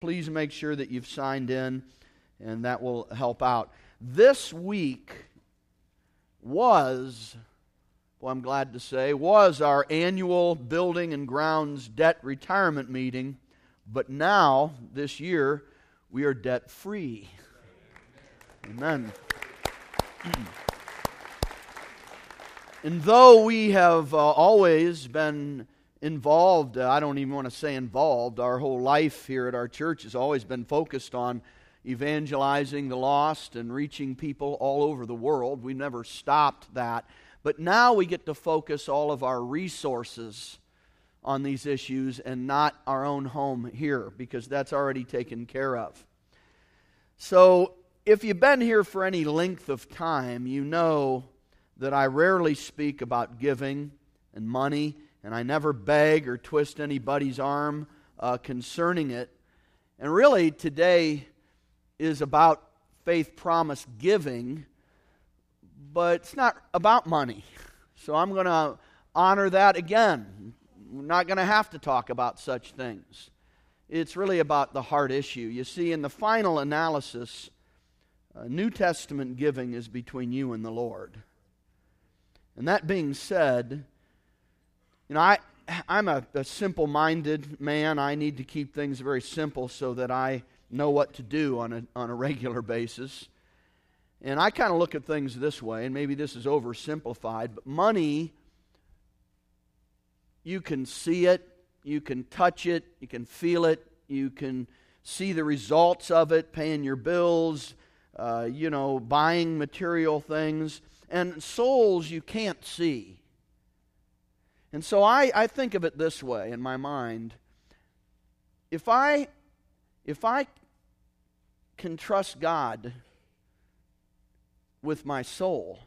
please make sure that you've signed in, and that will help out. This week was, well, I'm glad to say, was our annual building and grounds debt retirement meeting, but now, this year, we are debt free. Amen. and though we have uh, always been involved, uh, I don't even want to say involved, our whole life here at our church has always been focused on evangelizing the lost and reaching people all over the world. We never stopped that. But now we get to focus all of our resources on these issues and not our own home here because that's already taken care of. So, if you've been here for any length of time, you know that I rarely speak about giving and money, and I never beg or twist anybody's arm uh, concerning it. And really, today is about faith promise giving, but it's not about money. So I'm going to honor that again. We're not going to have to talk about such things. It's really about the heart issue. You see, in the final analysis, uh, New Testament giving is between you and the Lord. And that being said, you know, I, I'm a, a simple minded man. I need to keep things very simple so that I know what to do on a, on a regular basis. And I kind of look at things this way, and maybe this is oversimplified, but money, you can see it, you can touch it, you can feel it, you can see the results of it, paying your bills, uh, you know, buying material things. And souls you can't see. And so I, I think of it this way in my mind. If I if I can trust God with my soul,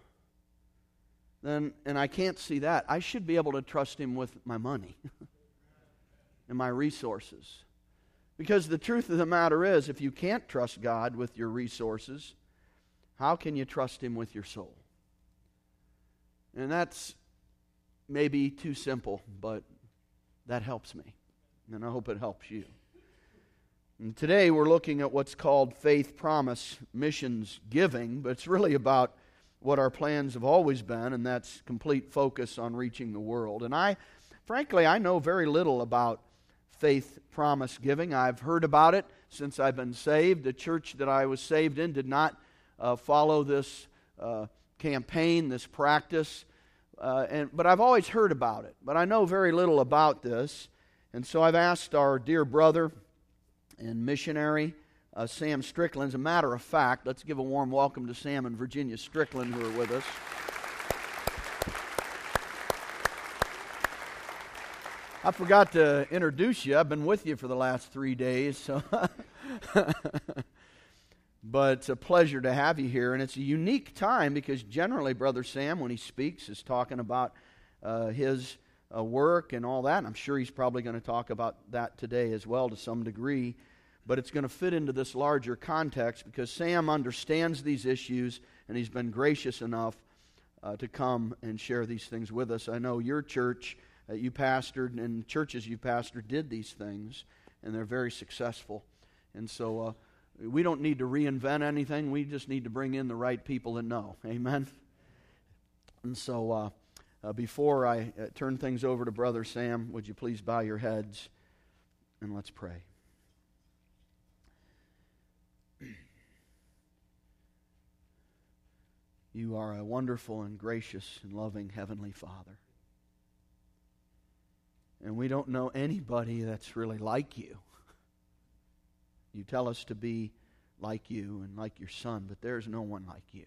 then, and I can't see that, I should be able to trust Him with my money and my resources. Because the truth of the matter is, if you can't trust God with your resources, how can you trust Him with your soul? And that's maybe too simple, but that helps me. And I hope it helps you. And today we're looking at what's called faith promise missions giving, but it's really about what our plans have always been, and that's complete focus on reaching the world. And I, frankly, I know very little about faith promise giving. I've heard about it since I've been saved. The church that I was saved in did not uh, follow this uh, campaign, this practice, uh, and, but I've always heard about it. But I know very little about this. And so I've asked our dear brother, and missionary uh, Sam Strickland. As a matter of fact, let's give a warm welcome to Sam and Virginia Strickland who are with us. I forgot to introduce you. I've been with you for the last three days, so. but it's a pleasure to have you here, and it's a unique time because generally, Brother Sam, when he speaks, is talking about uh, his uh, work and all that. And I'm sure he's probably going to talk about that today as well to some degree. But it's going to fit into this larger context because Sam understands these issues and he's been gracious enough uh, to come and share these things with us. I know your church that you pastored and churches you pastored did these things, and they're very successful. And so uh, we don't need to reinvent anything. We just need to bring in the right people that know. Amen. And so. Uh, uh, before I uh, turn things over to Brother Sam, would you please bow your heads and let's pray. You are a wonderful and gracious and loving Heavenly Father. And we don't know anybody that's really like you. You tell us to be like you and like your Son, but there's no one like you.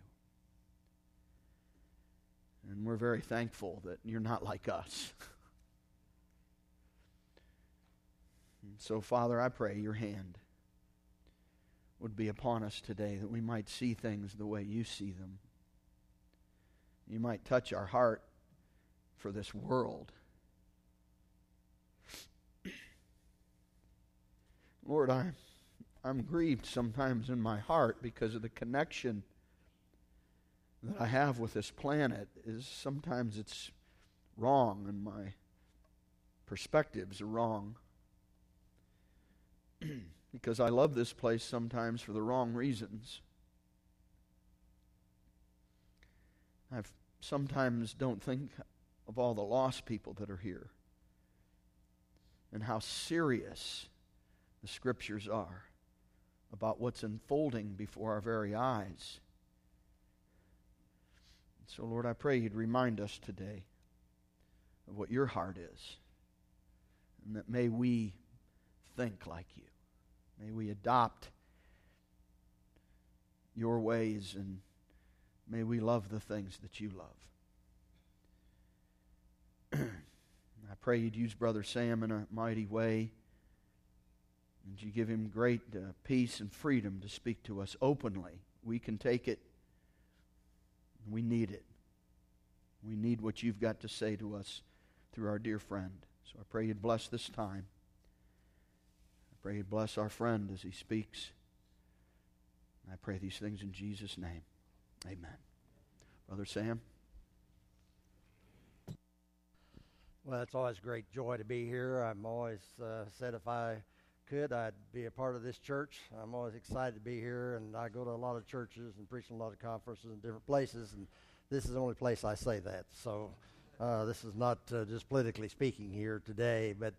And we're very thankful that you're not like us. so, Father, I pray your hand would be upon us today that we might see things the way you see them. You might touch our heart for this world. Lord, I'm, I'm grieved sometimes in my heart because of the connection that I have with this planet is sometimes it's wrong and my perspectives are wrong. because I love this place sometimes for the wrong reasons. I sometimes don't think of all the lost people that are here and how serious the scriptures are about what's unfolding before our very eyes. So, Lord, I pray you'd remind us today of what your heart is, and that may we think like you. May we adopt your ways, and may we love the things that you love. I pray you'd use Brother Sam in a mighty way. And you give him great uh, peace and freedom to speak to us openly. We can take it. We need it. We need what you've got to say to us through our dear friend. So I pray you'd bless this time. I pray you'd bless our friend as he speaks. I pray these things in Jesus' name. Amen. Brother Sam. Well, it's always great joy to be here. I'm always uh, said if I could, I'd be a part of this church. I'm always excited to be here, and I go to a lot of churches and preach in a lot of conferences in different places, and this is the only place I say that. So uh, this is not uh, just politically speaking here today, but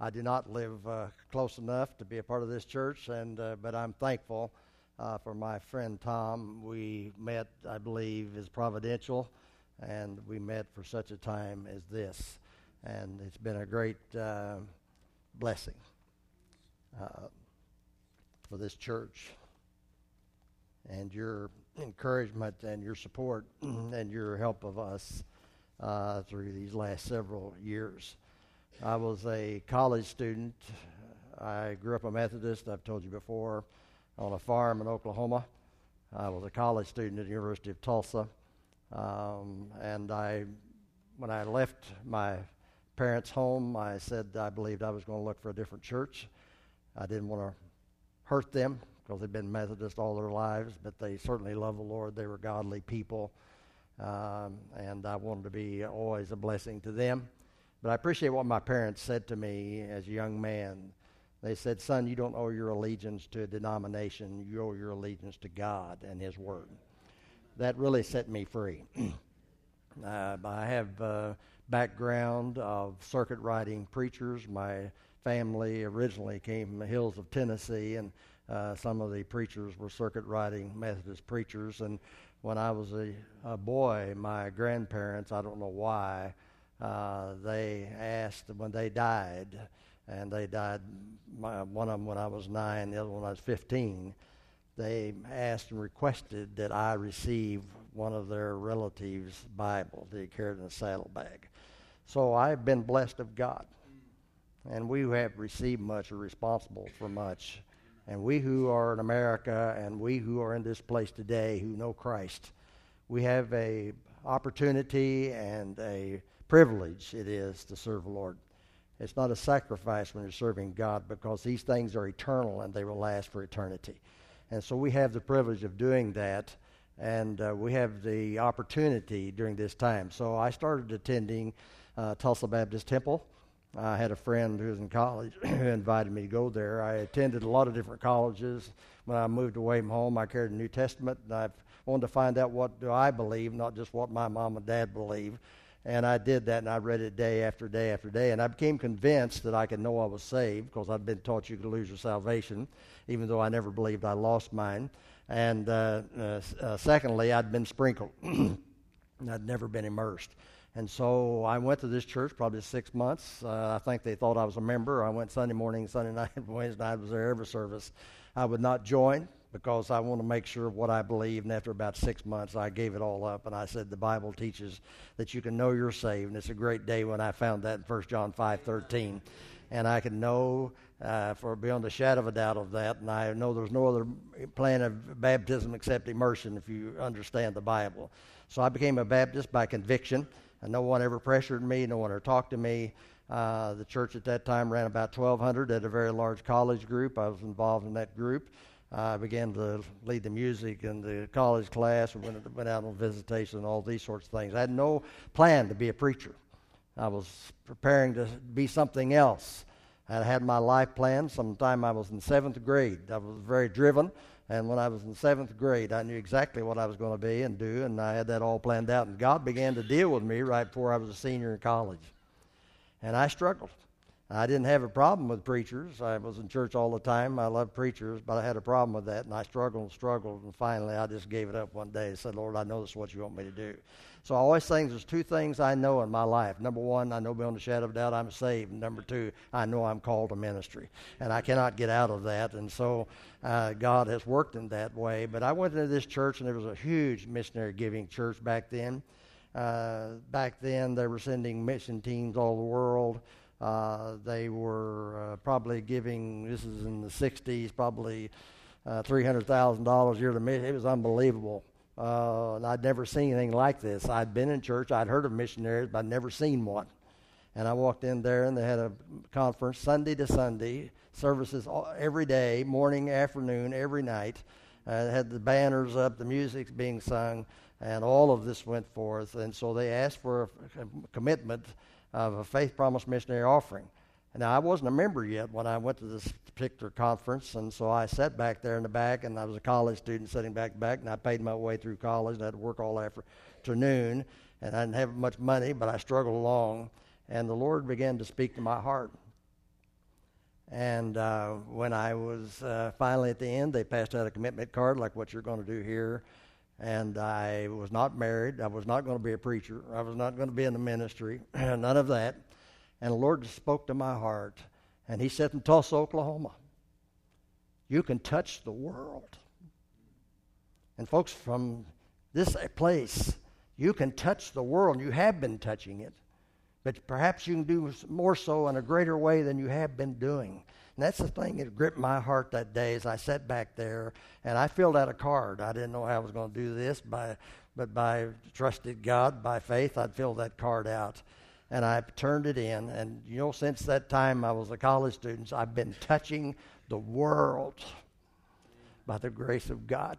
I do not live uh, close enough to be a part of this church, and uh, but I'm thankful uh, for my friend Tom. We met, I believe, is providential, and we met for such a time as this and it's been a great uh, blessing uh, for this church. And your encouragement and your support and your help of us uh, through these last several years. I was a college student. I grew up a Methodist, I've told you before, on a farm in Oklahoma. I was a college student at the University of Tulsa. Um, and I, when I left my parents' home, I said I believed I was going to look for a different church. I didn't want to hurt them because they've been Methodist all their lives, but they certainly love the Lord. They were godly people, um, and I wanted to be always a blessing to them. But I appreciate what my parents said to me as a young man. They said, Son, you don't owe your allegiance to a denomination, you owe your allegiance to God and His Word. That really set me free. uh, I have. Uh, background of circuit riding preachers. My family originally came from the hills of Tennessee, and uh, some of the preachers were circuit riding Methodist preachers. And when I was a, a boy, my grandparents, I don't know why, uh, they asked when they died, and they died, my, one of them when I was nine, the other one when I was 15. They asked and requested that I receive one of their relatives' Bible that he carried in a saddlebag. So I've been blessed of God. And we who have received much are responsible for much. And we who are in America and we who are in this place today who know Christ, we have a opportunity and a privilege it is to serve the Lord. It's not a sacrifice when you're serving God because these things are eternal and they will last for eternity. And so we have the privilege of doing that and uh, we have the opportunity during this time. So I started attending uh, Tulsa Baptist Temple. I had a friend who was in college who invited me to go there. I attended a lot of different colleges. When I moved away from home, I carried a New Testament, and I wanted to find out what do I believe, not just what my mom and dad believe. And I did that, and I read it day after day after day. And I became convinced that I could know I was saved because I'd been taught you could lose your salvation, even though I never believed I lost mine. And uh, uh, uh, secondly, I'd been sprinkled. And I'd never been immersed. And so I went to this church probably six months. Uh, I think they thought I was a member. I went Sunday morning, Sunday night, Wednesday night was there every service. I would not join because I want to make sure of what I believe. And after about six months, I gave it all up. And I said, the Bible teaches that you can know you're saved. And it's a great day when I found that in 1 John 5 13. And I can know uh, for beyond a shadow of a doubt of that. And I know there's no other plan of baptism except immersion if you understand the Bible. So I became a Baptist by conviction. No one ever pressured me, no one ever talked to me. Uh, the church at that time ran about 1,200 at a very large college group. I was involved in that group. Uh, I began to lead the music in the college class. We went, went out on visitation and all these sorts of things. I had no plan to be a preacher. I was preparing to be something else. I had my life plan sometime I was in seventh grade. I was very driven, and when I was in seventh grade, I knew exactly what I was going to be and do, and I had that all planned out. And God began to deal with me right before I was a senior in college. And I struggled. I didn't have a problem with preachers. I was in church all the time. I loved preachers, but I had a problem with that, and I struggled and struggled. And finally, I just gave it up one day and said, Lord, I know this is what you want me to do. So I always think there's two things I know in my life. Number one, I know beyond a shadow of doubt I'm saved. Number two, I know I'm called to ministry. And I cannot get out of that. And so uh, God has worked in that way. But I went into this church, and there was a huge missionary giving church back then. Uh, back then, they were sending mission teams all the world. Uh, they were uh, probably giving, this is in the 60s, probably uh, $300,000 a year to mission. It was unbelievable. Uh, I'd never seen anything like this. I'd been in church, I'd heard of missionaries, but I'd never seen one. And I walked in there, and they had a conference Sunday to Sunday, services all, every day, morning, afternoon, every night. Uh, had the banners up, the music's being sung, and all of this went forth. And so they asked for a, a commitment of a faith promise missionary offering. Now, I wasn't a member yet when I went to this particular conference, and so I sat back there in the back, and I was a college student sitting back back, and I paid my way through college, and I had to work all afternoon, and I didn't have much money, but I struggled along, and the Lord began to speak to my heart. And uh, when I was uh, finally at the end, they passed out a commitment card like what you're going to do here. And I was not married. I was not going to be a preacher. I was not going to be in the ministry. None of that. And the Lord spoke to my heart. And He said in Tulsa, Oklahoma, you can touch the world. And folks, from this place, you can touch the world. You have been touching it. But perhaps you can do more so in a greater way than you have been doing. And that's the thing that gripped my heart that day as I sat back there and I filled out a card. I didn't know how I was going to do this, by, but by trusted God, by faith, I'd fill that card out and I turned it in. And you know, since that time I was a college student, I've been touching the world by the grace of God.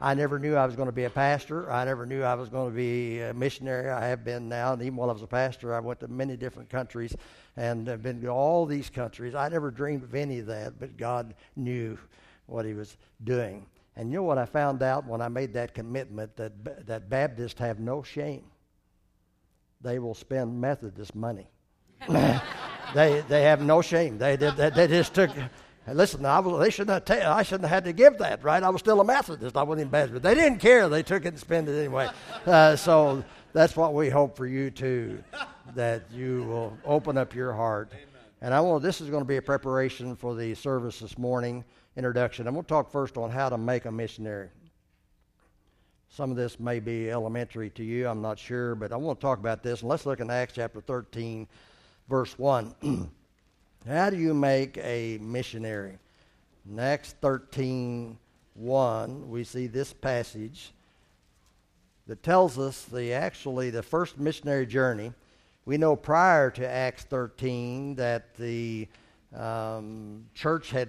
I never knew I was going to be a pastor. I never knew I was going to be a missionary. I have been now, and even while I was a pastor, I went to many different countries and have been to all these countries. I never dreamed of any of that, but God knew what He was doing. And you know what I found out when I made that commitment that that Baptists have no shame they will spend Methodist money. they they have no shame. They they, they, they just took. Listen, I was, they shouldn't have ta- I shouldn't have had to give that, right? I was still a Methodist. I wasn't even Baptist. They didn't care. They took it and spent it anyway. Uh, so that's what we hope for you too, that you will open up your heart. Amen. And I want this is going to be a preparation for the service this morning introduction. I'm going to talk first on how to make a missionary. Some of this may be elementary to you, I'm not sure, but I want to talk about this. And let's look in Acts chapter 13, verse 1. How do you make a missionary? In Acts 13, 1, we see this passage that tells us the actually the first missionary journey. We know prior to Acts 13 that the um, church had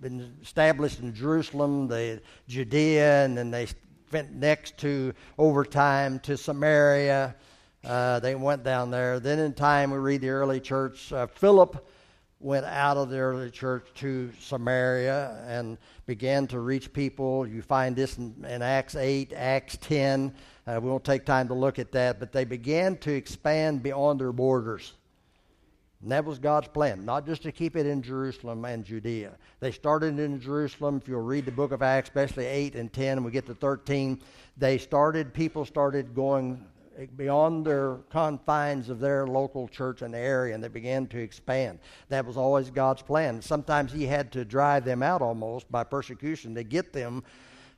been established in Jerusalem, the Judea, and then they went next to over time to Samaria. Uh, they went down there. Then in time, we read the early church. Uh, Philip went out of the early church to Samaria and began to reach people. You find this in, in Acts 8, Acts 10. Uh, we won't take time to look at that, but they began to expand beyond their borders. And that was God's plan, not just to keep it in Jerusalem and Judea. They started in Jerusalem. If you'll read the book of Acts, especially 8 and 10, and we get to 13, they started, people started going beyond their confines of their local church and area, and they began to expand. That was always God's plan. Sometimes He had to drive them out almost by persecution to get them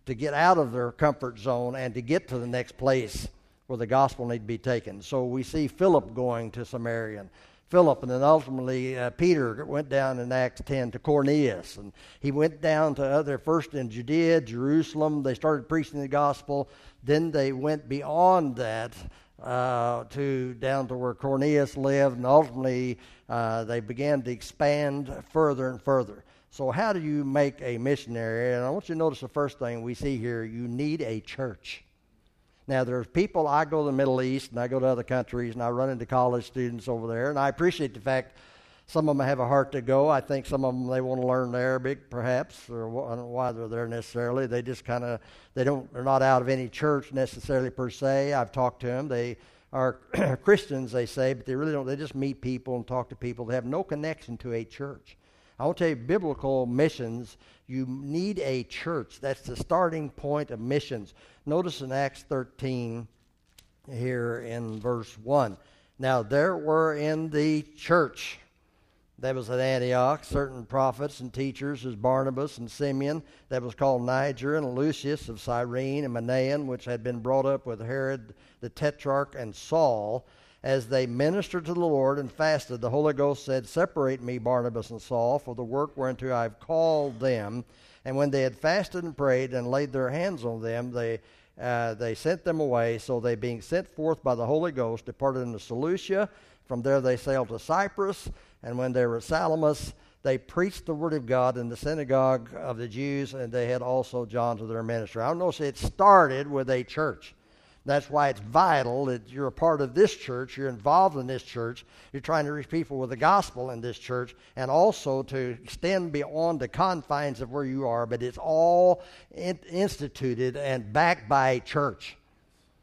to get out of their comfort zone and to get to the next place where the gospel need to be taken. So we see Philip going to Samaria. Philip, and then ultimately uh, Peter went down in Acts 10 to Cornelius. And he went down to other, first in Judea, Jerusalem. They started preaching the gospel. Then they went beyond that uh, to down to where Cornelius lived, and ultimately uh, they began to expand further and further. So, how do you make a missionary? And I want you to notice the first thing we see here you need a church. Now, there's people, I go to the Middle East and I go to other countries and I run into college students over there, and I appreciate the fact Some of them have a heart to go. I think some of them they want to learn Arabic, perhaps, or I don't know why they're there necessarily. They just kind of they don't they're not out of any church necessarily per se. I've talked to them. They are Christians, they say, but they really don't. They just meet people and talk to people. They have no connection to a church. I will tell you, biblical missions, you need a church. That's the starting point of missions. Notice in Acts 13, here in verse 1. Now, there were in the church that was at Antioch, certain prophets and teachers as Barnabas and Simeon, that was called Niger, and Lucius of Cyrene, and Manaen, which had been brought up with Herod the Tetrarch and Saul. As they ministered to the Lord and fasted, the Holy Ghost said, Separate me, Barnabas and Saul, for the work whereunto I have called them. And when they had fasted and prayed and laid their hands on them, they uh, they sent them away. So they, being sent forth by the Holy Ghost, departed into Seleucia. From there they sailed to Cyprus. And when they were at Salamis, they preached the word of God in the synagogue of the Jews, and they had also John to their ministry. I notice it started with a church. That's why it's vital that you're a part of this church, you're involved in this church, you're trying to reach people with the gospel in this church, and also to extend beyond the confines of where you are, but it's all in- instituted and backed by church.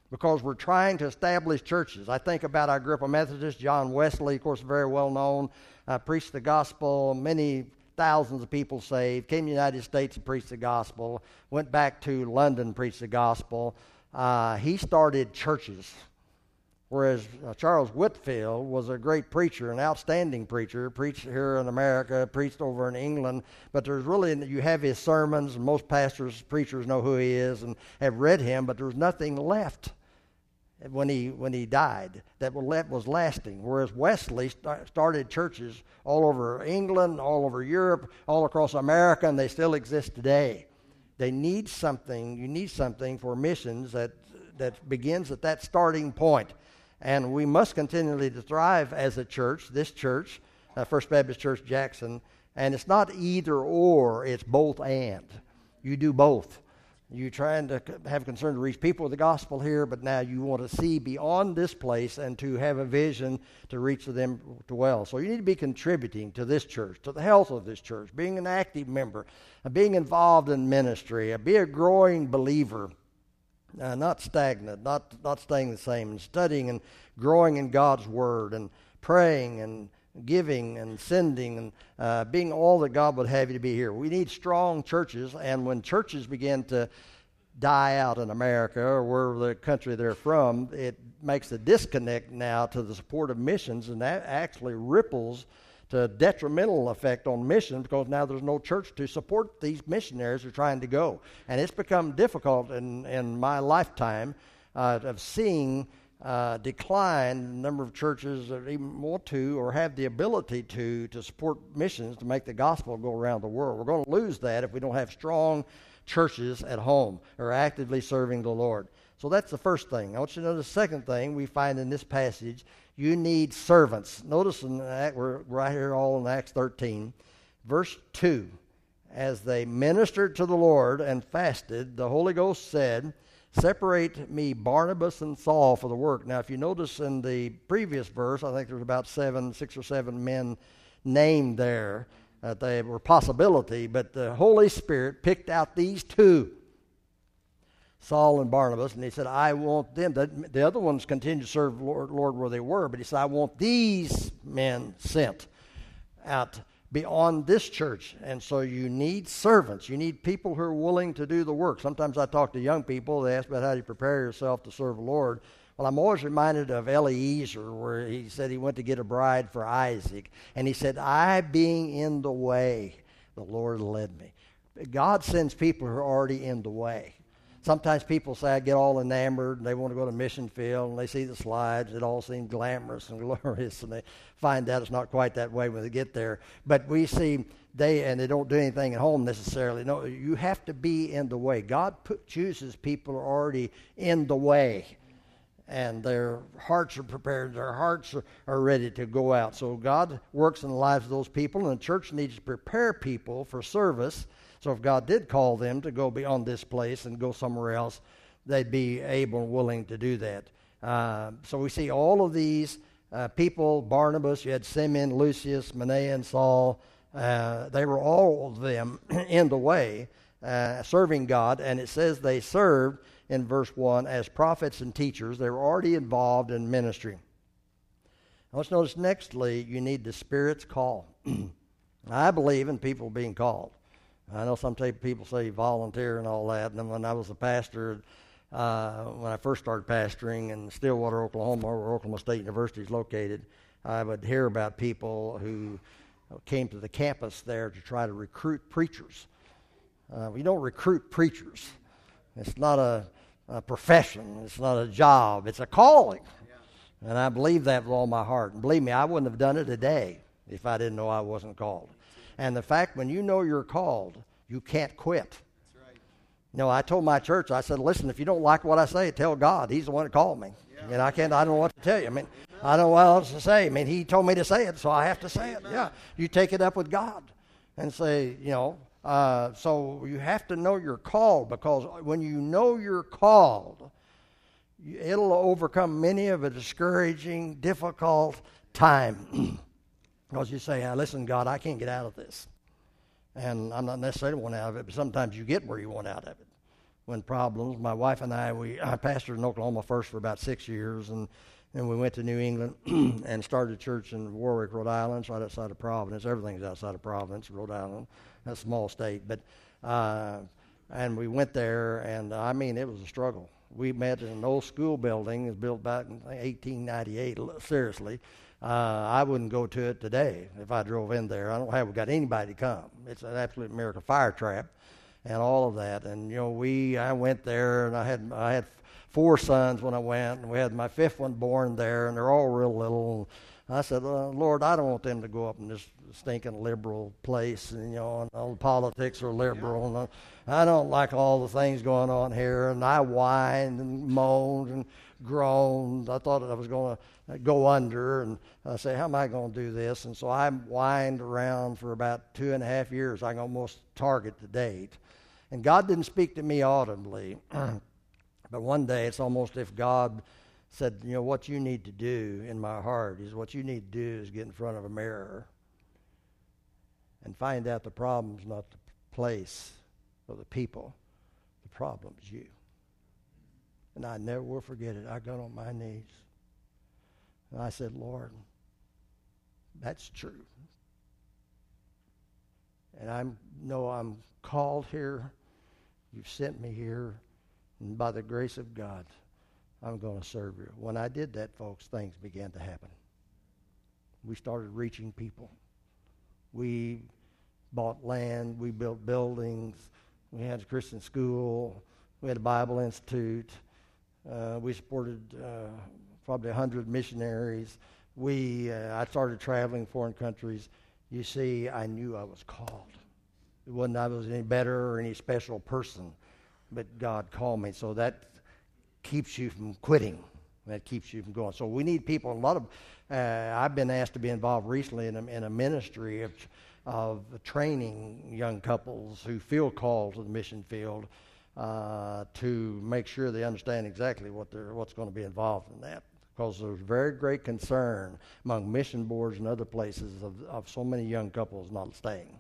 Because we're trying to establish churches. I think about our group of Methodists, John Wesley, of course, very well known, uh, preached the gospel, many thousands of people saved, came to the United States and preached the gospel, went back to London, preached the gospel. Uh, he started churches. Whereas uh, Charles Whitefield was a great preacher, an outstanding preacher, preached here in America, preached over in England. But there's really, you have his sermons, and most pastors, preachers know who he is and have read him, but there's nothing left when he when he died that was lasting. Whereas Wesley started churches all over England, all over Europe, all across America, and they still exist today. They need something. You need something for missions that that begins at that starting point, and we must continually to thrive as a church. This church, uh, First Baptist Church Jackson, and it's not either or; it's both and. You do both. You're trying to have concern to reach people with the gospel here, but now you want to see beyond this place and to have a vision to reach them to well. So you need to be contributing to this church, to the health of this church, being an active member, uh, being involved in ministry, uh, be a growing believer. Uh, not stagnant, not not staying the same, and studying and growing in God's Word, and praying and giving and sending and uh, being all that God would have you to be here. We need strong churches, and when churches begin to die out in America or wherever the country they're from, it makes a disconnect now to the support of missions, and that actually ripples to a detrimental effect on missions because now there's no church to support these missionaries who are trying to go. And it's become difficult in, in my lifetime uh, of seeing uh, decline the number of churches that even want to or have the ability to to support missions to make the gospel go around the world. We're going to lose that if we don't have strong churches at home or actively serving the Lord. So that's the first thing. I want you to know the second thing we find in this passage. You need servants. Notice in that we're right here all in Acts 13, verse 2. As they ministered to the Lord and fasted, the Holy Ghost said, Separate me Barnabas and Saul for the work. Now, if you notice in the previous verse, I think there's about seven, six or seven men named there that they were possibility, but the Holy Spirit picked out these two, Saul and Barnabas, and he said, I want them. The, the other ones continued to serve Lord, Lord where they were, but he said, I want these men sent out beyond this church. And so you need servants. You need people who are willing to do the work. Sometimes I talk to young people, they ask about how do you prepare yourself to serve the Lord. Well, I'm always reminded of Eliezer, where he said he went to get a bride for Isaac. And he said, I being in the way, the Lord led me. God sends people who are already in the way. Sometimes people say, I get all enamored and they want to go to mission field and they see the slides. It all seems glamorous and glorious, and they find out it's not quite that way when they get there. But we see they, and they don't do anything at home necessarily. No, you have to be in the way. God put, chooses people who are already in the way and their hearts are prepared, their hearts are, are ready to go out. So God works in the lives of those people, and the church needs to prepare people for service so if God did call them to go beyond this place and go somewhere else, they'd be able and willing to do that. Uh, so we see all of these uh, people, Barnabas, you had Simeon, Lucius, Manaen, and Saul. Uh, they were all of them in the way, uh, serving God. And it says they served in verse 1 as prophets and teachers. They were already involved in ministry. Let's notice nextly, you need the Spirit's call. I believe in people being called. I know some people say volunteer and all that. And when I was a pastor, uh, when I first started pastoring in Stillwater, Oklahoma, where Oklahoma State University is located, I would hear about people who came to the campus there to try to recruit preachers. Uh, we don't recruit preachers. It's not a, a, profession. It's not a job. It's a calling. And I believe that with all my heart. And believe me, I wouldn't have done it today if I didn't know I wasn't called. And the fact when you know you're called, you can't quit. You know, I told my church, I said, listen, if you don't like what I say, tell God. He's the one that called me. Yeah. And I can't, I don't know what to tell you. I mean, I don't know what else to say. I mean, He told me to say it, so I have to say it. Yeah. You take it up with God and say, you know, uh, so you have to know you're called because when you know you're called, it'll overcome many of a discouraging, difficult time. because you say, listen, God, I can't get out of this. And I'm not necessarily one out of it, but sometimes you get where you want out of it when problems. My wife and I, we I pastored in Oklahoma first for about six years, and then we went to New England and started a church in Warwick, Rhode Island, right outside of Providence. Everything's outside of Providence, Rhode Island, a small state. But uh, and we went there, and I mean, it was a struggle. We met in an old school building. It was built back in 1898. Seriously, uh, I wouldn't go to it today if I drove in there. I don't have got anybody to come. It's an absolute miracle fire trap and all of that. And you know, we I went there, and I had I had four sons when I went, and we had my fifth one born there, and they're all real little. I said, uh, Lord, I don't want them to go up in this stinking liberal place, and you know, and all the politics are liberal, and I, I don't like all the things going on here. And I whined and moaned and groaned. I thought I was going to uh, go under, and I say, how am I going to do this? And so I whined around for about two and a half years. I can almost target the date. And God didn't speak to me audibly. but one day it's almost if God said, You know, what you need to do in my heart is what you need to do is get in front of a mirror and find out the problem's not the place or the people. The problem's you. And I never will forget it. I got on my knees. And I said, Lord, that's true. And I know I'm called here You've sent me here, and by the grace of God, I'm going to serve you. When I did that, folks, things began to happen. We started reaching people. We bought land. We built buildings. We had a Christian school. We had a Bible Institute. Uh, we supported uh, probably 100 missionaries. We, uh, I started traveling foreign countries. You see, I knew I was called. It wasn't I was any better or any special person, but God called me. So that keeps you from quitting. That keeps you from going. So we need people. A lot of uh, I've been asked to be involved recently in a, in a ministry of of training young couples who feel called to the mission field uh, to make sure they understand exactly what they're what's going to be involved in that because there's very great concern among mission boards and other places of, of so many young couples not staying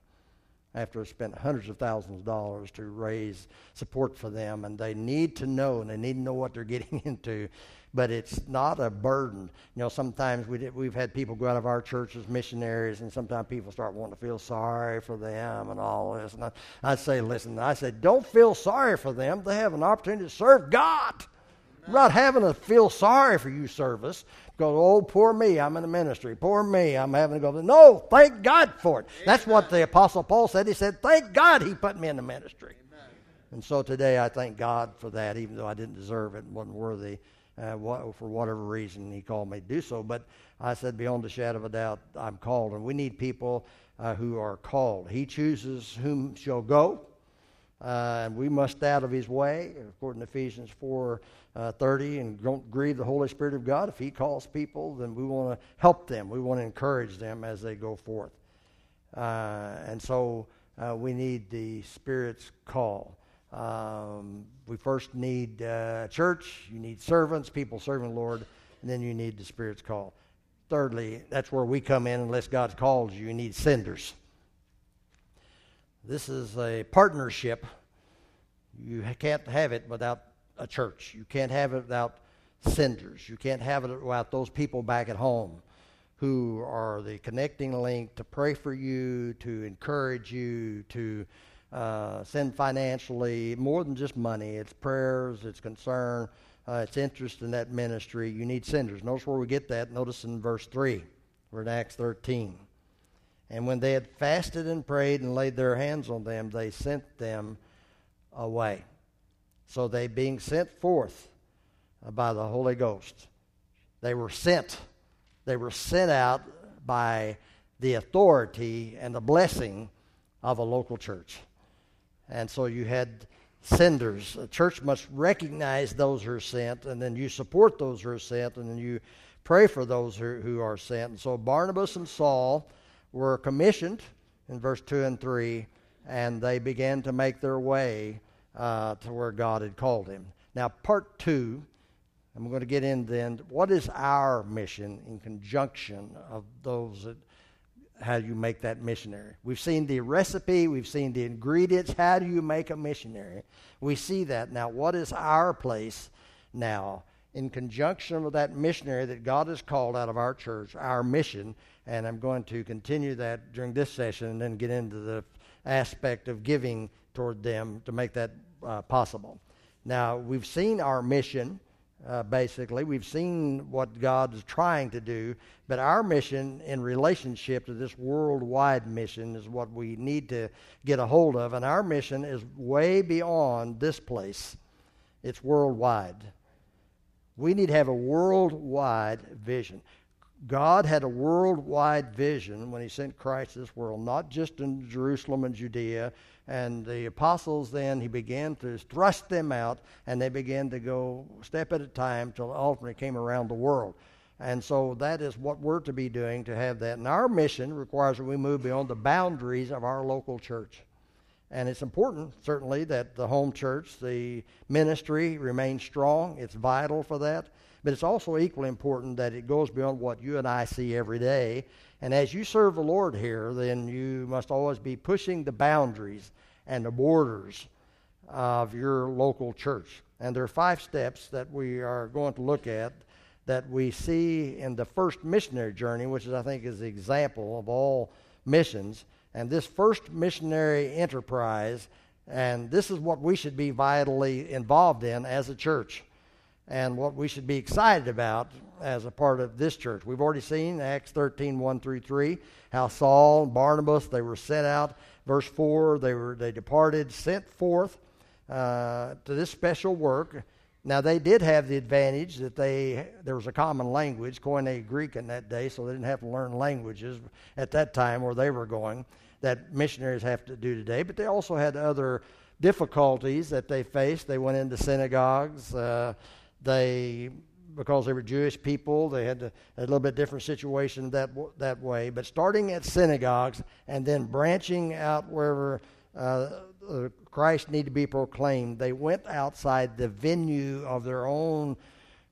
after spent hundreds of thousands of dollars to raise support for them. And they need to know, and they need to know what they're getting into. But it's not a burden. You know, sometimes we did, we've had people go out of our church as missionaries, and sometimes people start wanting to feel sorry for them and all this. And I, I say, listen, I said, don't feel sorry for them. They have an opportunity to serve God. Not having to feel sorry for you service because, oh, poor me, I'm in the ministry. Poor me, I'm having to go. No, thank God for it. Amen. That's what the Apostle Paul said. He said, thank God he put me in the ministry. Amen. And so today I thank God for that, even though I didn't deserve it and wasn't worthy. Uh, for whatever reason he called me to do so. But I said, beyond a shadow of a doubt, I'm called. And we need people uh, who are called. He chooses whom shall go. Uh, and we must out of his way, according to Ephesians 4 uh, 30, and don't grieve the Holy Spirit of God. If he calls people, then we want to help them. We want to encourage them as they go forth. Uh, and so uh, we need the Spirit's call. Um, we first need uh, church, you need servants, people serving the Lord, and then you need the Spirit's call. thirdly, that's where we come in unless God calls you. You need senders. This is a partnership. You can't have it without a church. You can't have it without senders. You can't have it without those people back at home who are the connecting link to pray for you, to encourage you, to uh, send financially, more than just money. It's prayers, it's concern, uh, it's interest in that ministry. You need senders. Notice where we get that. Notice in verse 3. We're in Acts 13. And when they had fasted and prayed and laid their hands on them, they sent them away. So they, being sent forth by the Holy Ghost, they were sent. They were sent out by the authority and the blessing of a local church. And so you had senders. A church must recognize those who are sent, and then you support those who are sent, and then you pray for those who, who are sent. And so Barnabas and Saul were commissioned in verse 2 and 3, and they began to make their way uh, to where God had called him. Now, part two, I'm going to get in then. What is our mission in conjunction of those that how do you make that missionary. We've seen the recipe, we've seen the ingredients. How do you make a missionary? We see that. Now, what is our place now in conjunction with that missionary that God has called out of our church, our mission? And I'm going to continue that during this session and then get into the aspect of giving toward them to make that uh, possible. Now, we've seen our mission uh, basically. We've seen what God is trying to do, but our mission in relationship to this worldwide mission is what we need to get a hold of. And our mission is way beyond this place, it's worldwide. We need to have a worldwide vision. God had a worldwide vision when He sent Christ to this world, not just in Jerusalem and Judea and the apostles then, he began to thrust them out, and they began to go step at a time till ultimately came around the world. And so that is what we're to be doing to have that. And our mission requires that we move beyond the boundaries of our local church. And it's important, certainly, that the home church, the ministry remains strong. It's vital for that. But it's also equally important that it goes beyond what you and I see every day and as you serve the Lord here, then you must always be pushing the boundaries and the borders of your local church. And there are five steps that we are going to look at that we see in the first missionary journey, which is, I think, is the example of all missions. And this first missionary enterprise, and this is what we should be vitally involved in as a church and what we should be excited about as a part of this church. We've already seen Acts 13, 1 through 3, how Saul and Barnabas, they were sent out. Verse 4, they, were, they departed, sent forth uh, to this special work. Now, they did have the advantage that they there was a common language, Koine Greek in that day, so they didn't have to learn languages at that time where they were going that missionaries have to do today. But they also had other difficulties that they faced. They went into synagogues. Uh, they, because they were Jewish people, they had a, a little bit different situation that that way. But starting at synagogues and then branching out wherever uh, Christ needed to be proclaimed, they went outside the venue of their own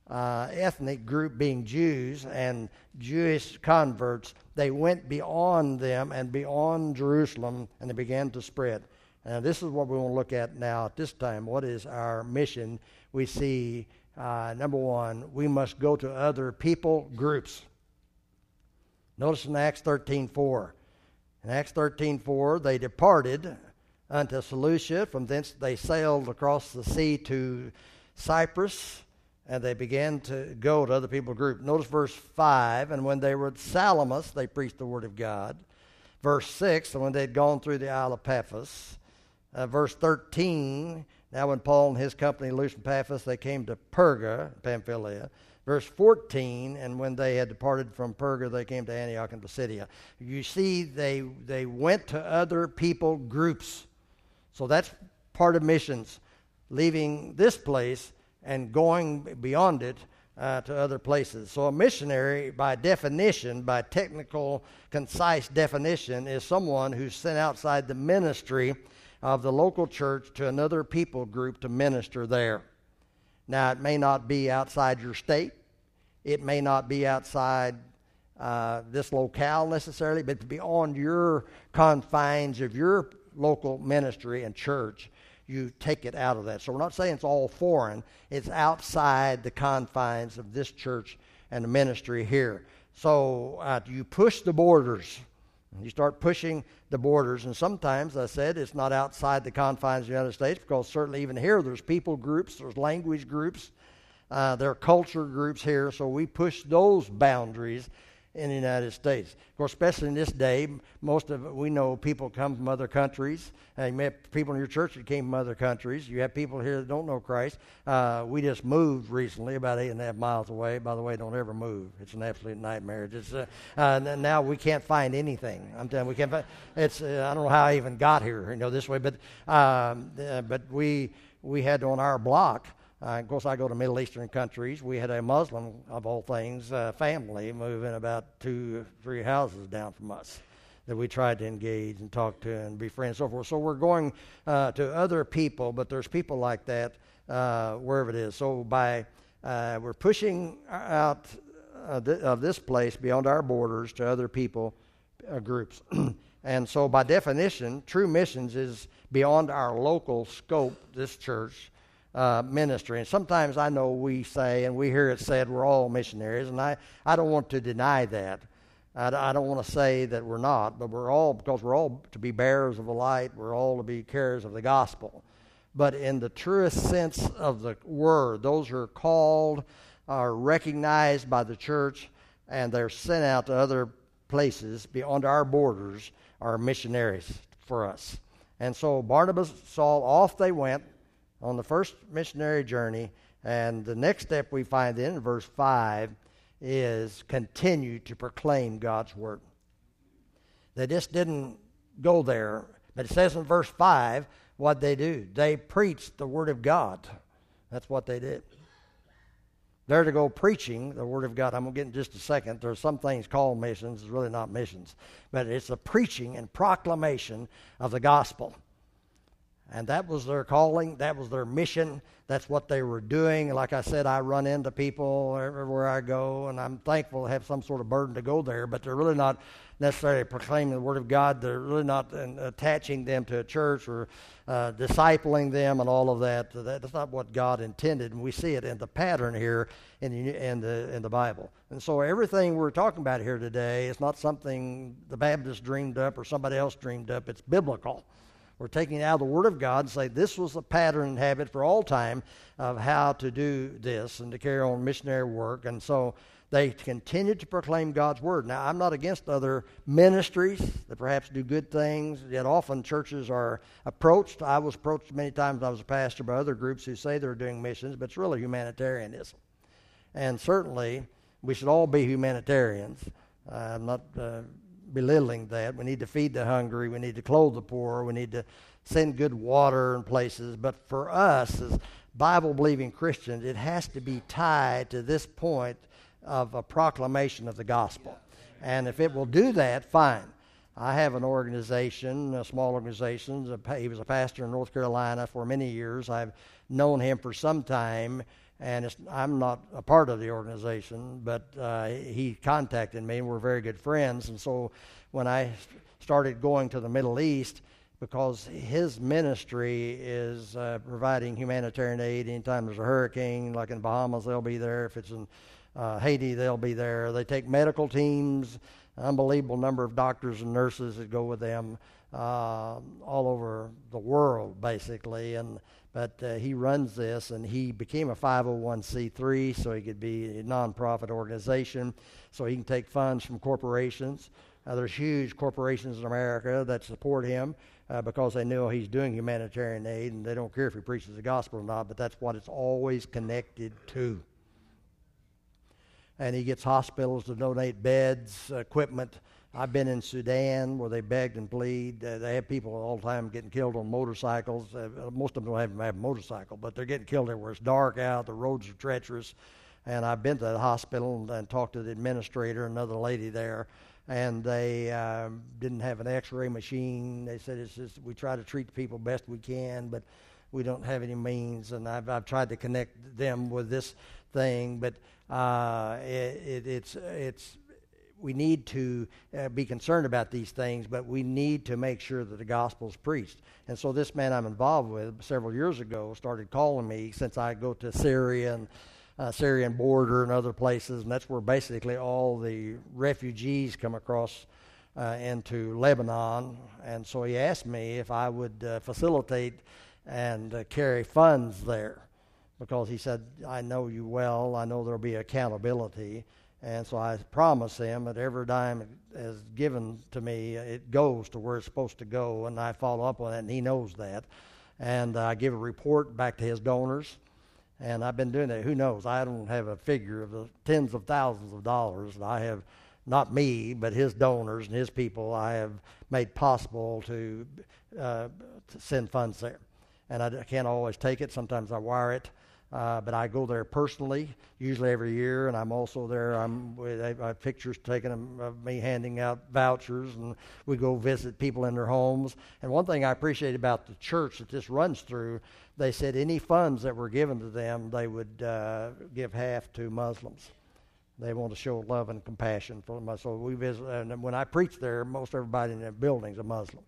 uh, ethnic group, being Jews and Jewish converts. They went beyond them and beyond Jerusalem, and they began to spread. And this is what we want to look at now at this time. What is our mission? We see uh, number one, we must go to other people groups. Notice in Acts 13:4. In Acts 13:4, they departed unto Seleucia. From thence they sailed across the sea to Cyprus, and they began to go to other people groups. Notice verse 5, and when they were at Salamis, they preached the word of God. Verse 6, and when they'd gone through the Isle of Paphos. Uh, verse 13, now, when Paul and his company loosed Paphos, they came to Perga, Pamphylia. Verse 14, and when they had departed from Perga, they came to Antioch and Pisidia. You see, they, they went to other people groups. So that's part of missions, leaving this place and going beyond it uh, to other places. So, a missionary, by definition, by technical, concise definition, is someone who's sent outside the ministry of the local church to another people group to minister there. Now, it may not be outside your state, it may not be outside uh, this locale necessarily, but beyond your confines of your local ministry and church, you take it out of that. So we're not saying it's all foreign, it's outside the confines of this church and the ministry here. So uh, you push the borders. You start pushing the borders, and sometimes, I said, it's not outside the confines of the United States because certainly even here there's people groups, there's language groups, uh, there are culture groups here, so we push those boundaries in the United States. Of course, especially in this day, most of we know people come from other countries. And you have people in your church that came from other countries. You have people here that don't know Christ. Uh, we just moved recently, about eight and a half miles away. By the way, don't ever move. It's an absolute nightmare. It's, uh, uh, now we can't find anything. I'm telling you, we can't find. It's uh, I don't know how I even got here, you know, this way. But um, uh, but we we had on our block uh, of course, I go to Middle Eastern countries. We had a Muslim, of all things, uh, family moving about two, three houses down from us that we tried to engage and talk to and be friends and so forth. So we're going uh, to other people, but there's people like that uh, wherever it is. So by uh, we're pushing out uh, th- of this place beyond our borders to other people groups. and so by definition, true missions is beyond our local scope, this church, uh, ministry. And sometimes I know we say, and we hear it said, we're all missionaries, and I, I don't want to deny that. I, I don't want to say that we're not, but we're all, because we're all to be bearers of the light, we're all to be carriers of the gospel. But in the truest sense of the word, those who are called are recognized by the church and they're sent out to other places beyond our borders are missionaries for us. And so Barnabas, Saul, off they went on the first missionary journey. And the next step we find in verse 5 is continue to proclaim God's word. They just didn't go there. But it says in verse 5 what they do. They preached the word of God. That's what they did. They're to go preaching the word of God. I'm going to get in just a second. There's some things called missions. It's really not missions. But it's the preaching and proclamation of the gospel. And that was their calling, that was their mission, that's what they were doing. Like I said, I run into people everywhere I go, and I'm thankful to have some sort of burden to go there, but they're really not necessarily proclaiming the Word of God. They're really not attaching them to a church or uh, discipling them and all of that. That's not what God intended, and we see it in the pattern here in the, in the, in the Bible. And so everything we're talking about here today is not something the Baptists dreamed up or somebody else dreamed up, it's biblical. We're taking out the Word of God and say this was the pattern and habit for all time of how to do this and to carry on missionary work. And so they continued to proclaim God's Word. Now, I'm not against other ministries that perhaps do good things, yet often churches are approached. I was approached many times when I was a pastor by other groups who say they're doing missions, but it's really humanitarianism. And certainly, we should all be humanitarians. I'm not. Uh, belittling that. We need to feed the hungry. We need to clothe the poor. We need to send good water in places. But for us, as Bible believing Christians, it has to be tied to this point of a proclamation of the gospel. And if it will do that, fine. I have an organization, a small organization. He was a pastor in North Carolina for many years. I've known him for some time and I'm not a part of the organization, but uh, he contacted me, and we're very good friends. And so when I started going to the Middle East, because his ministry is uh, providing humanitarian aid anytime there's a hurricane, like in Bahamas, they'll be there. If it's in uh, Haiti, they'll be there. They take medical teams, unbelievable number of doctors and nurses that go with them uh, all over the world, basically. And but uh, he runs this, and he became a 501c3, so he could be a nonprofit organization, so he can take funds from corporations. Uh, there's huge corporations in America that support him uh, because they know he's doing humanitarian aid, and they don't care if he preaches the gospel or not, but that's what it's always connected to. And he gets hospitals to donate beds, equipment, I've been in Sudan where they begged and plead. Uh, they have people all the time getting killed on motorcycles. Uh, most of them don't have, have a motorcycle, but they're getting killed everywhere. It's dark out, the roads are treacherous. And I've been to the hospital and, and talked to the administrator, another lady there, and they uh, didn't have an X-ray machine. They said it's just we try to treat the people best we can, but we don't have any means. And I've I've tried to connect them with this thing, but uh, it, it, it's it's we need to uh, be concerned about these things, but we need to make sure that the gospel is preached. And so, this man I'm involved with several years ago started calling me since I go to Syria and uh, Syrian border and other places, and that's where basically all the refugees come across uh, into Lebanon. And so he asked me if I would uh, facilitate and uh, carry funds there because he said, I know you well, I know there'll be accountability. And so I promise him that every dime is given to me, it goes to where it's supposed to go, and I follow up on it, and he knows that. And I give a report back to his donors, and I've been doing that. Who knows? I don't have a figure of the tens of thousands of dollars that I have, not me, but his donors and his people, I have made possible to, uh, to send funds there. And I can't always take it. Sometimes I wire it. Uh, but I go there personally, usually every year, and I'm also there. I'm with pictures taken of me handing out vouchers, and we go visit people in their homes. And one thing I appreciate about the church that this runs through, they said any funds that were given to them, they would uh, give half to Muslims. They want to show love and compassion for them. So we visit, and when I preach there, most everybody in the building's a Muslim.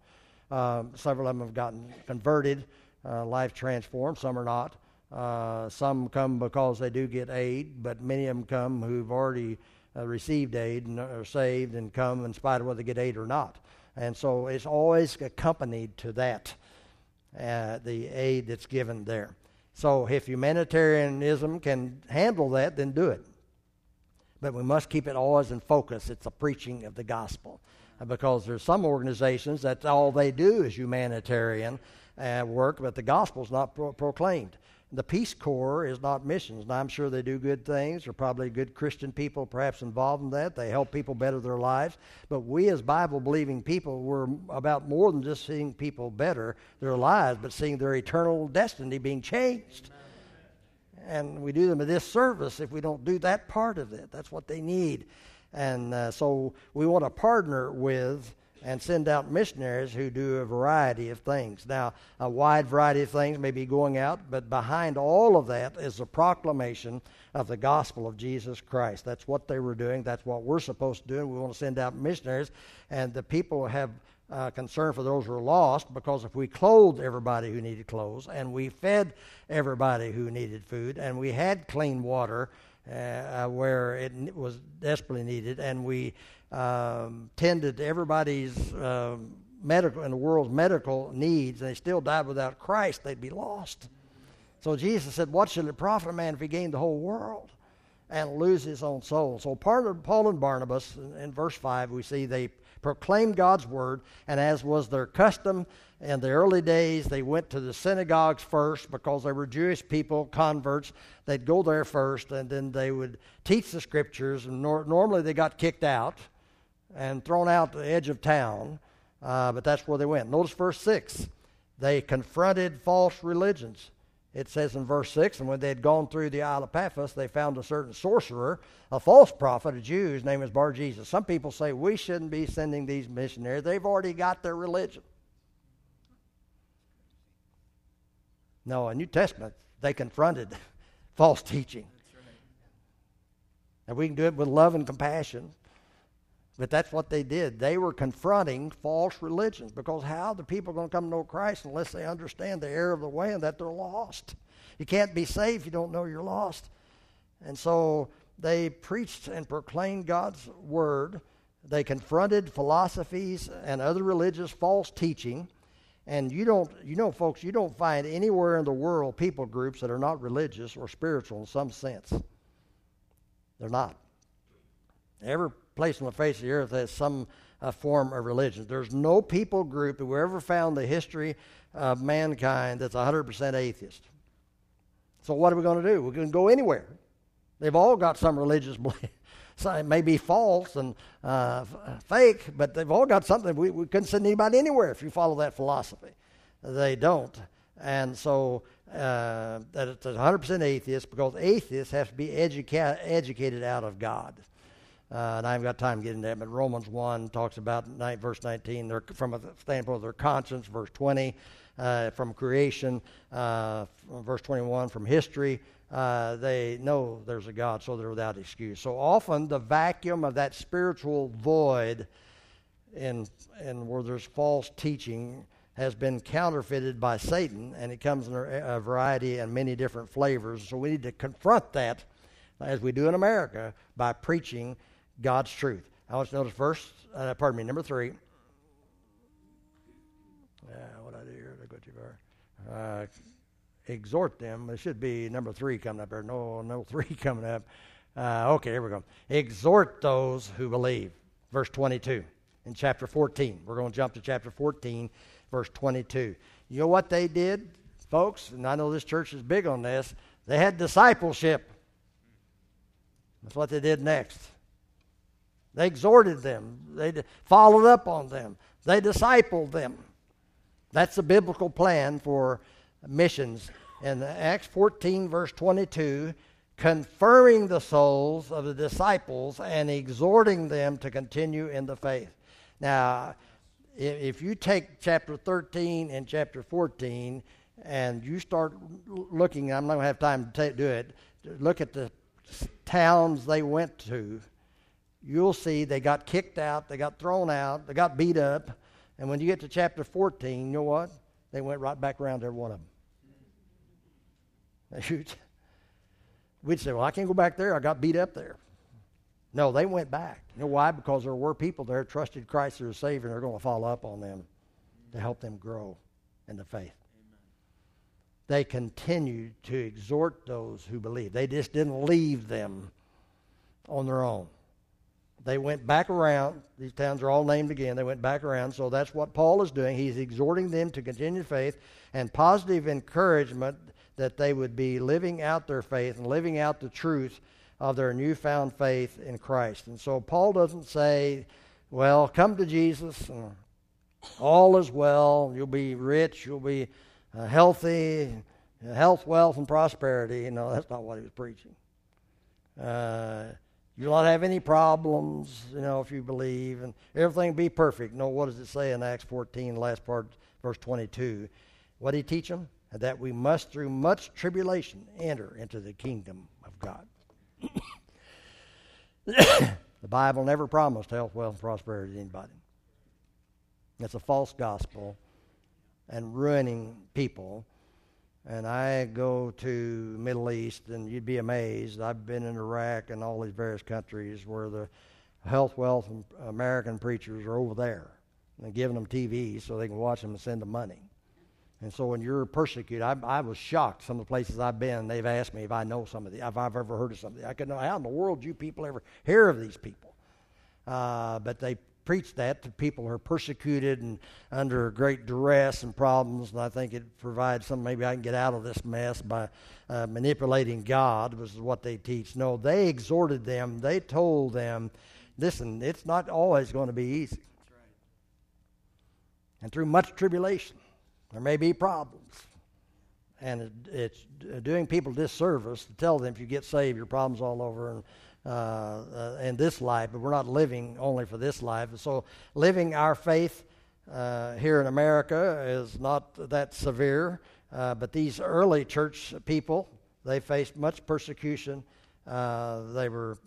Um, several of them have gotten converted, uh, life transformed. Some are not. Uh, some come because they do get aid, but many of them come who've already uh, received aid and are saved and come in spite of whether they get aid or not. And so it's always accompanied to that, uh, the aid that's given there. So if humanitarianism can handle that, then do it. But we must keep it always in focus. It's the preaching of the gospel. Uh, because there's some organizations that all they do is humanitarian uh, work, but the gospel's not pro- proclaimed. The Peace Corps is not missions, and I'm sure they do good things. There are probably good Christian people perhaps involved in that. They help people better their lives. But we, as Bible believing people, we're about more than just seeing people better their lives, but seeing their eternal destiny being changed. And we do them a disservice if we don't do that part of it. That's what they need. And uh, so we want to partner with and send out missionaries who do a variety of things. Now, a wide variety of things may be going out, but behind all of that is the proclamation of the gospel of Jesus Christ. That's what they were doing. That's what we're supposed to do. We want to send out missionaries, and the people have uh, concern for those who are lost because if we clothed everybody who needed clothes and we fed everybody who needed food and we had clean water uh, where it was desperately needed and we um, tended to everybody's um, medical in the world's medical needs, and they still died without Christ, they'd be lost. So Jesus said, "What shall it profit a man if he gain the whole world and lose his own soul?" So part of Paul and Barnabas in, in verse five, we see they proclaimed God's word, and as was their custom in the early days, they went to the synagogues first because they were Jewish people, converts. They'd go there first, and then they would teach the scriptures. And nor- normally they got kicked out and thrown out the edge of town, uh, but that's where they went. Notice verse 6. They confronted false religions. It says in verse 6 And when they had gone through the Isle of Paphos, they found a certain sorcerer, a false prophet, a Jew, his name is Bar Jesus. Some people say we shouldn't be sending these missionaries, they've already got their religion. No, in New Testament, they confronted false teaching. And we can do it with love and compassion. But that's what they did. They were confronting false religions because how the people going to come to know Christ unless they understand the error of the way and that they're lost? You can't be saved if you don't know you're lost. And so they preached and proclaimed God's word. They confronted philosophies and other religious false teaching. And you don't, you know, folks, you don't find anywhere in the world people groups that are not religious or spiritual in some sense. They're not. Every place on the face of the earth has some uh, form of religion. There's no people group that we ever found in the history of mankind that's 100% atheist. So what are we going to do? We're going to go anywhere. They've all got some religious belief. So it may be false and uh, f- fake, but they've all got something. We, we couldn't send anybody anywhere if you follow that philosophy. They don't. And so uh, that it's 100% atheist because atheists have to be educa- educated out of God. Uh, and I haven't got time to get into that, but Romans 1 talks about, verse 19, they're, from a standpoint of their conscience, verse 20, uh, from creation, uh, verse 21, from history. Uh, they know there's a God, so they're without excuse. So often, the vacuum of that spiritual void in, in where there's false teaching has been counterfeited by Satan, and it comes in a variety and many different flavors. So we need to confront that, as we do in America, by preaching God's truth. I want you to notice verse, uh, pardon me, number three. Yeah, what I do here. Uh, exhort them. It should be number three coming up here. No, no three coming up. Uh, okay, here we go. Exhort those who believe. Verse 22 in chapter 14. We're going to jump to chapter 14 verse 22. You know what they did, folks? And I know this church is big on this. They had discipleship. That's what they did next. They exhorted them, they followed up on them, they discipled them. That's the biblical plan for missions. In Acts 14, verse 22, confirming the souls of the disciples and exhorting them to continue in the faith. Now, if you take chapter 13 and chapter 14 and you start looking, I'm not going to have time to do it, look at the towns they went to, you'll see they got kicked out, they got thrown out, they got beat up. And when you get to chapter 14, you know what? They went right back around every one of them. We'd say, well, I can't go back there. I got beat up there. No, they went back. You know why? Because there were people there trusted Christ as a Savior, and they're going to follow up on them to help them grow in the faith. Amen. They continued to exhort those who believe. They just didn't leave them on their own. They went back around. These towns are all named again. They went back around. So that's what Paul is doing. He's exhorting them to continue faith and positive encouragement that they would be living out their faith and living out the truth of their newfound faith in Christ. And so Paul doesn't say, well, come to Jesus, and all is well, you'll be rich, you'll be uh, healthy, health, wealth, and prosperity. Know, that's not what he was preaching. Uh, you'll not have any problems, you know, if you believe, and everything be perfect. No, what does it say in Acts 14, last part, verse 22? What did he teach them? That we must, through much tribulation, enter into the kingdom of God. the Bible never promised health, wealth, and prosperity to anybody. It's a false gospel and ruining people. And I go to Middle East, and you'd be amazed. I've been in Iraq and all these various countries where the health, wealth, and American preachers are over there and giving them TV so they can watch them and send them money. And so when you're persecuted, I, I, was shocked. Some of the places I've been, they've asked me if I know some of the, if I've ever heard of something. I could know how in the world you people ever hear of these people? Uh, but they preach that to people who are persecuted and under great duress and problems. And I think it provides some. Maybe I can get out of this mess by uh, manipulating God. Was what they teach. No, they exhorted them. They told them, "Listen, it's not always going to be easy." Right. And through much tribulation there may be problems. And it's doing people disservice to tell them if you get saved, your problem's all over and, in this life, but we're not living only for this life. So, living our faith uh, here in America is not that severe, uh, but these early church people, they faced much persecution. Uh, they were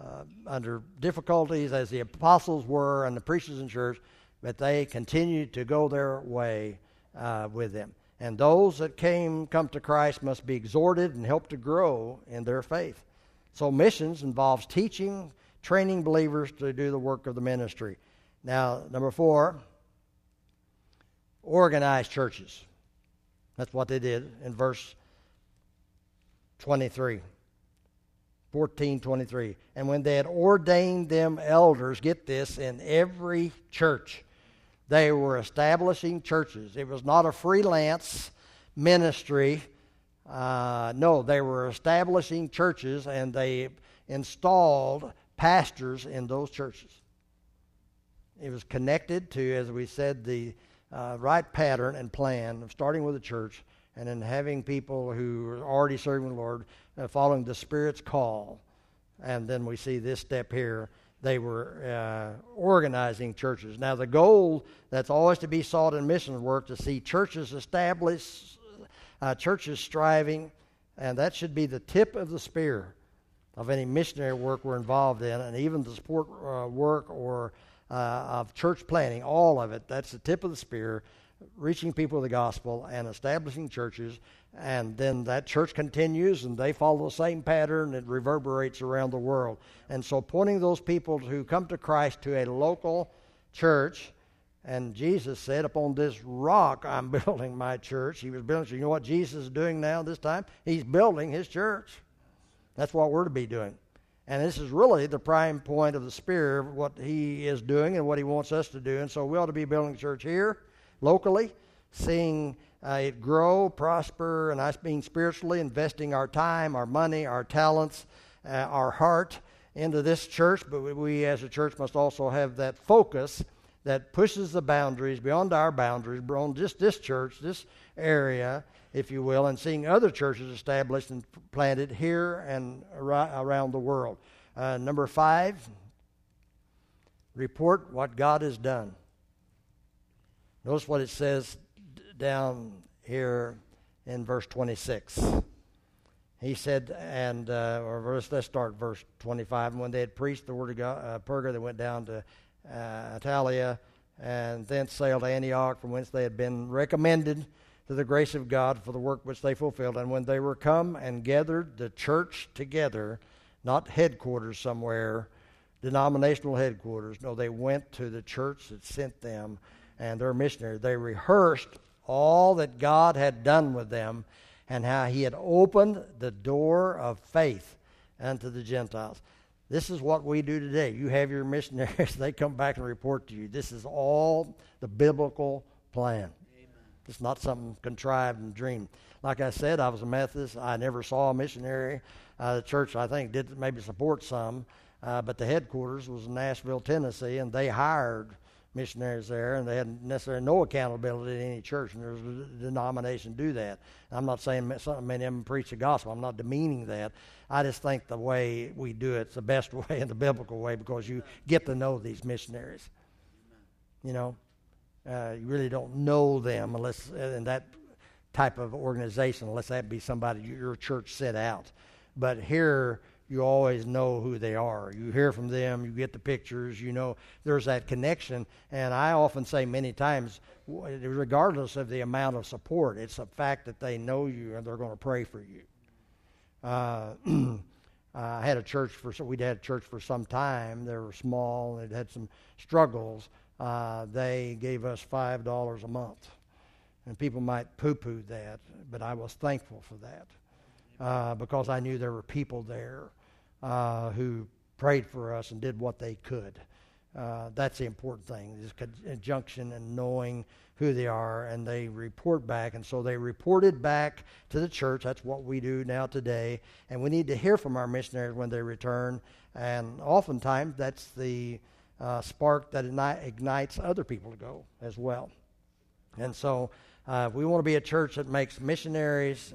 uh, under difficulties as the apostles were and the preachers in church, but they continued to go their way uh, with them. And those that came come to Christ must be exhorted and helped to grow in their faith. So missions involves teaching, training believers to do the work of the ministry. Now, number four, organized churches. That's what they did in verse 23. 1423. And when they had ordained them elders, get this, in every church. They were establishing churches. It was not a freelance ministry. Uh, no, they were establishing churches and they installed pastors in those churches. It was connected to, as we said, the uh, right pattern and plan of starting with a church and then having people who are already serving the Lord, uh, following the Spirit's call. And then we see this step here they were uh, organizing churches. Now, the goal that's always to be sought in mission work to see churches established, uh, churches striving, and that should be the tip of the spear of any missionary work we're involved in, and even the support uh, work or uh, of church planting, all of it. That's the tip of the spear, reaching people with the gospel and establishing churches. And then that church continues, and they follow the same pattern. It reverberates around the world. And so, pointing those people who come to Christ to a local church. And Jesus said, Upon this rock I'm building my church. He was building. You know what Jesus is doing now this time? He's building his church. That's what we're to be doing. And this is really the prime point of the Spirit, of what He is doing and what He wants us to do. And so we ought to be building a church here, locally, seeing uh, it grow, prosper, and us being spiritually investing our time, our money, our talents, uh, our heart into this church. But we, we as a church must also have that focus that pushes the boundaries beyond our boundaries, beyond just this church, this area, if you will, and seeing other churches established and planted here and around the world. Uh, number five, report what God has done. Notice what it says down here in verse 26. He said, and uh, or verse, let's start verse 25. And when they had preached the word of God, uh, Perga, they went down to uh, Attalia, and thence sailed to Antioch, from whence they had been recommended to the grace of God for the work which they fulfilled. And when they were come and gathered the church together, not headquarters somewhere, denominational headquarters, no, they went to the church that sent them and their missionary. They rehearsed all that God had done with them and how He had opened the door of faith unto the Gentiles. This is what we do today. You have your missionaries, they come back and report to you. This is all the biblical plan. It's not something contrived and dreamed. Like I said, I was a Methodist. I never saw a missionary. Uh, the church, I think, did maybe support some, uh, but the headquarters was in Nashville, Tennessee, and they hired missionaries there, and they had necessarily no accountability in any church, and there's a denomination do that. I'm not saying many of them preach the gospel. I'm not demeaning that. I just think the way we do it's the best way and the biblical way because you get to know these missionaries. You know, uh, you really don't know them unless uh, in that type of organization, unless that be somebody your church set out. But here, you always know who they are. You hear from them, you get the pictures, you know there's that connection. And I often say many times, regardless of the amount of support, it's the fact that they know you and they're going to pray for you. Uh, I had a church for we'd had a church for some time. They were small. They'd had some struggles. Uh, they gave us five dollars a month, and people might poo-poo that, but I was thankful for that uh, because I knew there were people there uh, who prayed for us and did what they could. Uh, that's the important thing: is conjunction and knowing who they are, and they report back. And so they reported back to the church. That's what we do now today. And we need to hear from our missionaries when they return. And oftentimes, that's the uh, spark that ignites other people to go as well. And so, uh, we want to be a church that makes missionaries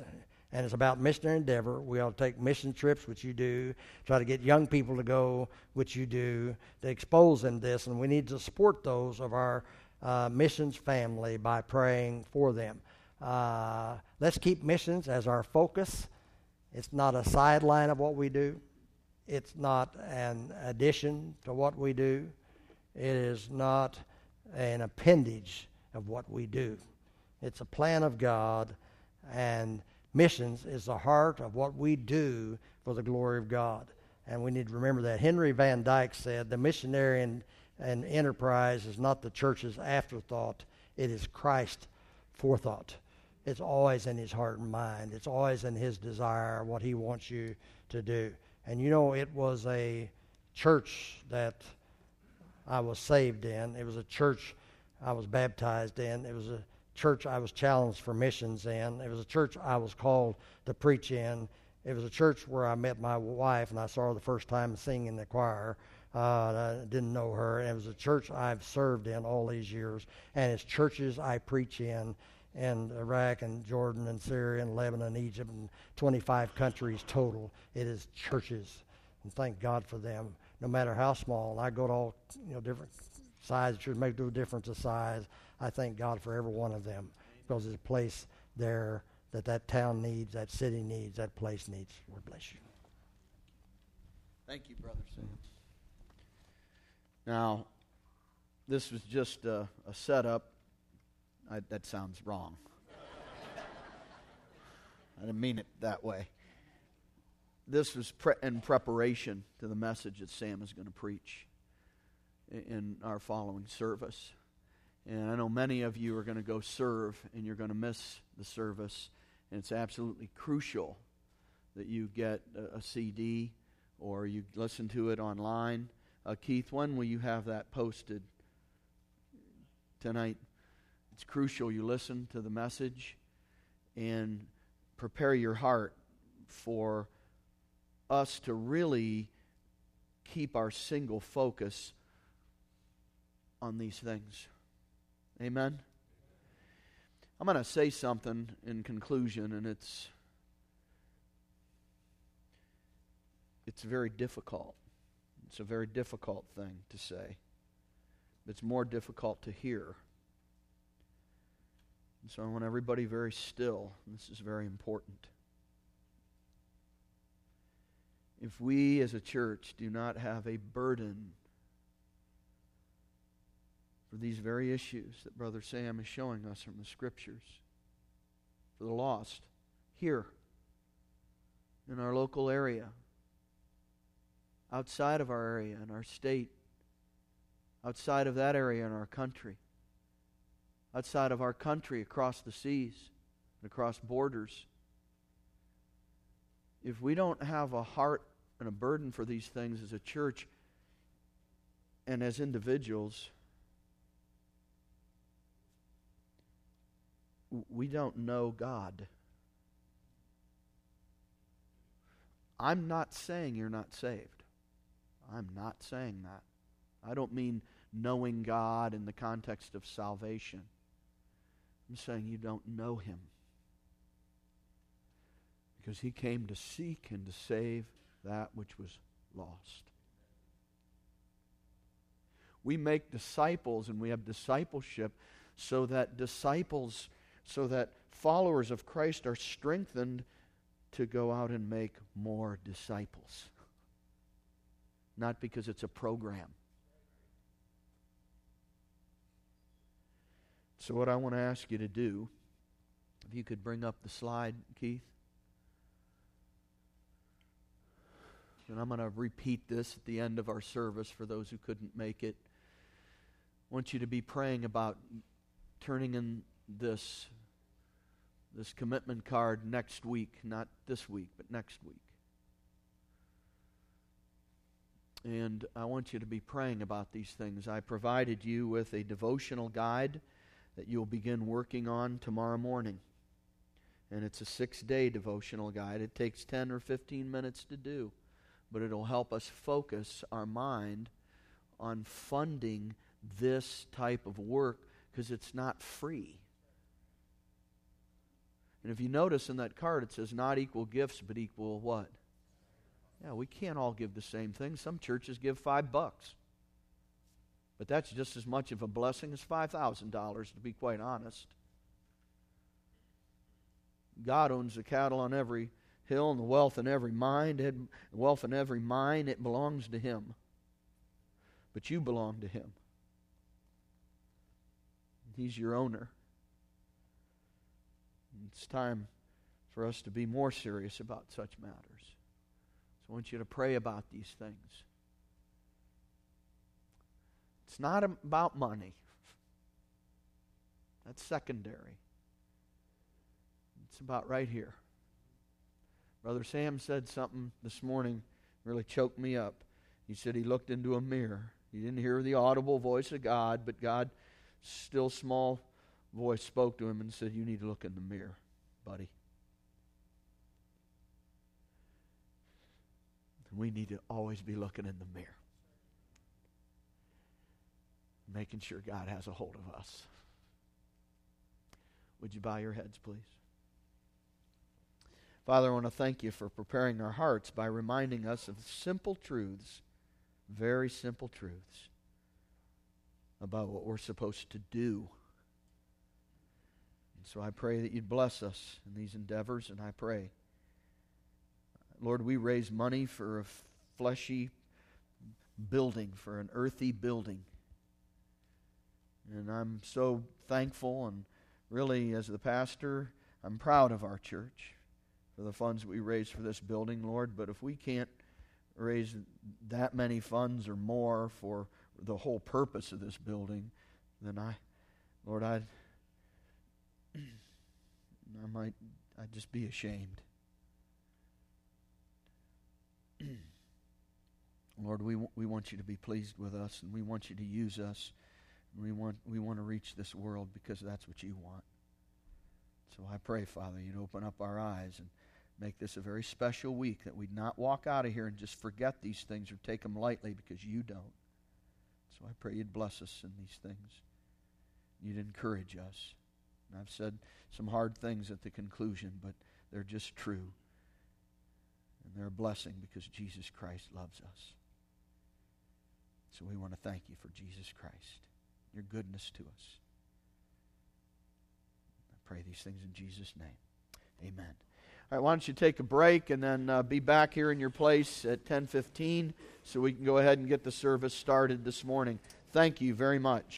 and it's about missionary endeavor. We ought to take mission trips, which you do, try to get young people to go, which you do, to expose them this, and we need to support those of our uh, missions family by praying for them. Uh, let's keep missions as our focus. It's not a sideline of what we do. It's not an addition to what we do. It is not an appendage of what we do. It's a plan of God, and missions is the heart of what we do for the glory of God. And we need to remember that. Henry Van Dyke said the missionary and and enterprise is not the church's afterthought, it is Christ's forethought. It's always in his heart and mind. It's always in his desire what he wants you to do. And you know, it was a church that I was saved in. It was a church I was baptized in. It was a church I was challenged for missions in. It was a church I was called to preach in. It was a church where I met my wife and I saw her the first time singing in the choir. Uh, I didn't know her. And it was a church I've served in all these years, and it's churches I preach in in Iraq and Jordan and Syria and Lebanon, Egypt, and 25 countries total. It is churches, and thank God for them no matter how small. I go to all you know different sizes, it should make no difference of size. I thank God for every one of them because there's a place there that that town needs, that city needs, that place needs. Lord bless you. Thank you, Brother Sam. Now, this was just a, a setup. I, that sounds wrong. I didn't mean it that way. This was pre- in preparation to the message that Sam is going to preach in, in our following service. And I know many of you are going to go serve and you're going to miss the service. And it's absolutely crucial that you get a, a CD or you listen to it online. Uh, Keith, when will you have that posted tonight? It's crucial you listen to the message and prepare your heart for us to really keep our single focus on these things. Amen? I'm going to say something in conclusion, and it's. It's very difficult. It's a very difficult thing to say. It's more difficult to hear. And so I want everybody very still. This is very important. If we as a church do not have a burden for these very issues that Brother Sam is showing us from the Scriptures, for the lost, here, in our local area, outside of our area, in our state, outside of that area in our country, outside of our country, across the seas, and across borders. If we don't have a heart and a burden for these things as a church and as individuals, we don't know God. I'm not saying you're not saved. I'm not saying that. I don't mean knowing God in the context of salvation. I'm saying you don't know Him. Because He came to seek and to save that which was lost. We make disciples and we have discipleship so that disciples, so that followers of Christ are strengthened to go out and make more disciples. Not because it's a program. So, what I want to ask you to do, if you could bring up the slide, Keith. And I'm going to repeat this at the end of our service for those who couldn't make it. I want you to be praying about turning in this this commitment card next week, not this week, but next week. And I want you to be praying about these things. I provided you with a devotional guide that you'll begin working on tomorrow morning. And it's a six day devotional guide. It takes 10 or 15 minutes to do but it'll help us focus our mind on funding this type of work because it's not free. And if you notice in that card, it says not equal gifts, but equal what? Yeah, we can't all give the same thing. Some churches give five bucks. But that's just as much of a blessing as $5,000, to be quite honest. God owns the cattle on every hill and the wealth in every mind, and wealth in every mine, it belongs to him. But you belong to him. He's your owner. It's time for us to be more serious about such matters. So I want you to pray about these things. It's not about money. That's secondary. It's about right here. Brother Sam said something this morning really choked me up. He said he looked into a mirror. He didn't hear the audible voice of God, but God, still small voice, spoke to him and said, You need to look in the mirror, buddy. We need to always be looking in the mirror, making sure God has a hold of us. Would you bow your heads, please? Father, I want to thank you for preparing our hearts by reminding us of simple truths very simple truths about what we're supposed to do. So I pray that you'd bless us in these endeavors, and I pray, Lord, we raise money for a fleshy building, for an earthy building. And I'm so thankful, and really, as the pastor, I'm proud of our church for the funds we raise for this building, Lord. But if we can't raise that many funds or more for the whole purpose of this building, then I, Lord, I'd, I might, I'd just be ashamed. Lord, we, we want you to be pleased with us, and we want you to use us. We want, we want to reach this world because that's what you want. So I pray, Father, you'd open up our eyes and make this a very special week, that we'd not walk out of here and just forget these things or take them lightly because you don't. So I pray you'd bless us in these things. You'd encourage us. And I've said some hard things at the conclusion, but they're just true. And they're a blessing because Jesus Christ loves us. So we want to thank you for Jesus Christ, your goodness to us. I pray these things in Jesus' name. Amen. All right, why don't you take a break and then uh, be back here in your place at 10:15 so we can go ahead and get the service started this morning. Thank you very much.